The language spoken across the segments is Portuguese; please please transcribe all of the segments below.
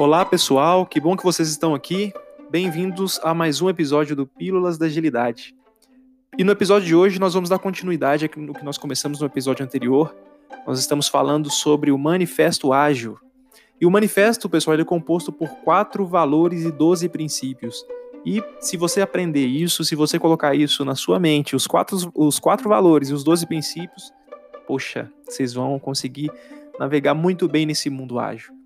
Olá, pessoal, que bom que vocês estão aqui. Bem-vindos a mais um episódio do Pílulas da Agilidade. E no episódio de hoje nós vamos dar continuidade no que nós começamos no episódio anterior. Nós estamos falando sobre o Manifesto Ágil. E o manifesto, pessoal, ele é composto por quatro valores e doze princípios. E se você aprender isso, se você colocar isso na sua mente, os quatro, os quatro valores e os doze princípios, poxa, vocês vão conseguir navegar muito bem nesse mundo ágil.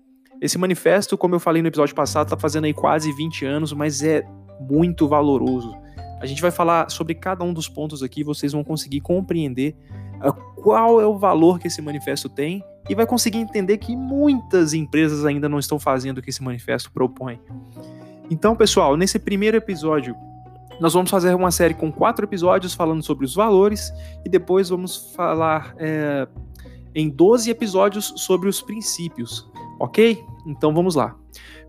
Esse manifesto, como eu falei no episódio passado, está fazendo aí quase 20 anos, mas é muito valoroso. A gente vai falar sobre cada um dos pontos aqui, vocês vão conseguir compreender uh, qual é o valor que esse manifesto tem e vai conseguir entender que muitas empresas ainda não estão fazendo o que esse manifesto propõe. Então, pessoal, nesse primeiro episódio, nós vamos fazer uma série com quatro episódios falando sobre os valores e depois vamos falar é, em 12 episódios sobre os princípios, ok? Então vamos lá.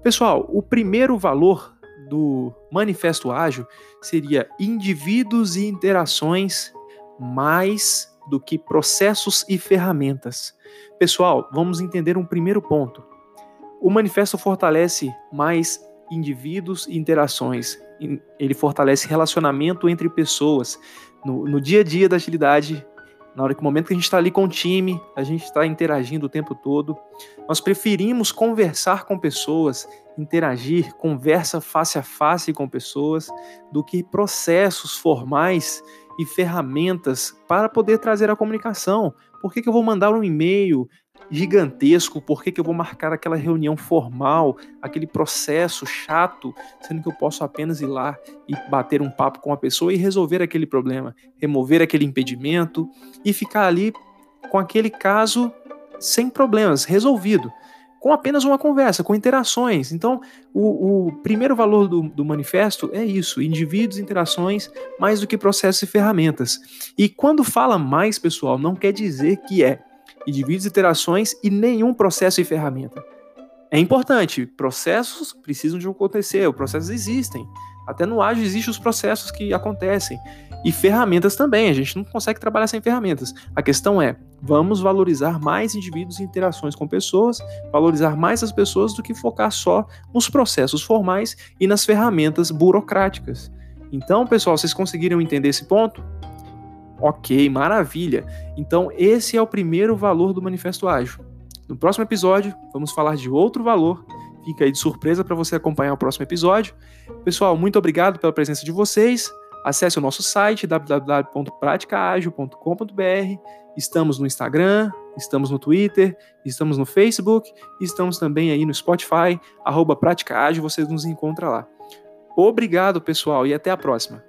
Pessoal, o primeiro valor do Manifesto Ágil seria indivíduos e interações mais do que processos e ferramentas. Pessoal, vamos entender um primeiro ponto. O manifesto fortalece mais indivíduos e interações. Ele fortalece relacionamento entre pessoas. No, no dia a dia da agilidade, na hora que o momento que a gente está ali com o time, a gente está interagindo o tempo todo, nós preferimos conversar com pessoas, interagir, conversa face a face com pessoas, do que processos formais e ferramentas para poder trazer a comunicação. Por que, que eu vou mandar um e-mail? Gigantesco, por que, que eu vou marcar aquela reunião formal, aquele processo chato, sendo que eu posso apenas ir lá e bater um papo com a pessoa e resolver aquele problema, remover aquele impedimento e ficar ali com aquele caso sem problemas, resolvido, com apenas uma conversa, com interações. Então, o, o primeiro valor do, do manifesto é isso: indivíduos, interações, mais do que processos e ferramentas. E quando fala mais, pessoal, não quer dizer que é indivíduos, interações e nenhum processo e ferramenta. É importante, processos precisam de acontecer, os processos existem. Até no ágil existem os processos que acontecem. E ferramentas também, a gente não consegue trabalhar sem ferramentas. A questão é, vamos valorizar mais indivíduos e interações com pessoas, valorizar mais as pessoas do que focar só nos processos formais e nas ferramentas burocráticas. Então, pessoal, vocês conseguiram entender esse ponto? Ok, maravilha. Então, esse é o primeiro valor do Manifesto Ágil. No próximo episódio, vamos falar de outro valor. Fica aí de surpresa para você acompanhar o próximo episódio. Pessoal, muito obrigado pela presença de vocês. Acesse o nosso site www.praticaagil.com.br. Estamos no Instagram, estamos no Twitter, estamos no Facebook, estamos também aí no Spotify, arroba Prática Ágil, vocês nos encontram lá. Obrigado, pessoal, e até a próxima.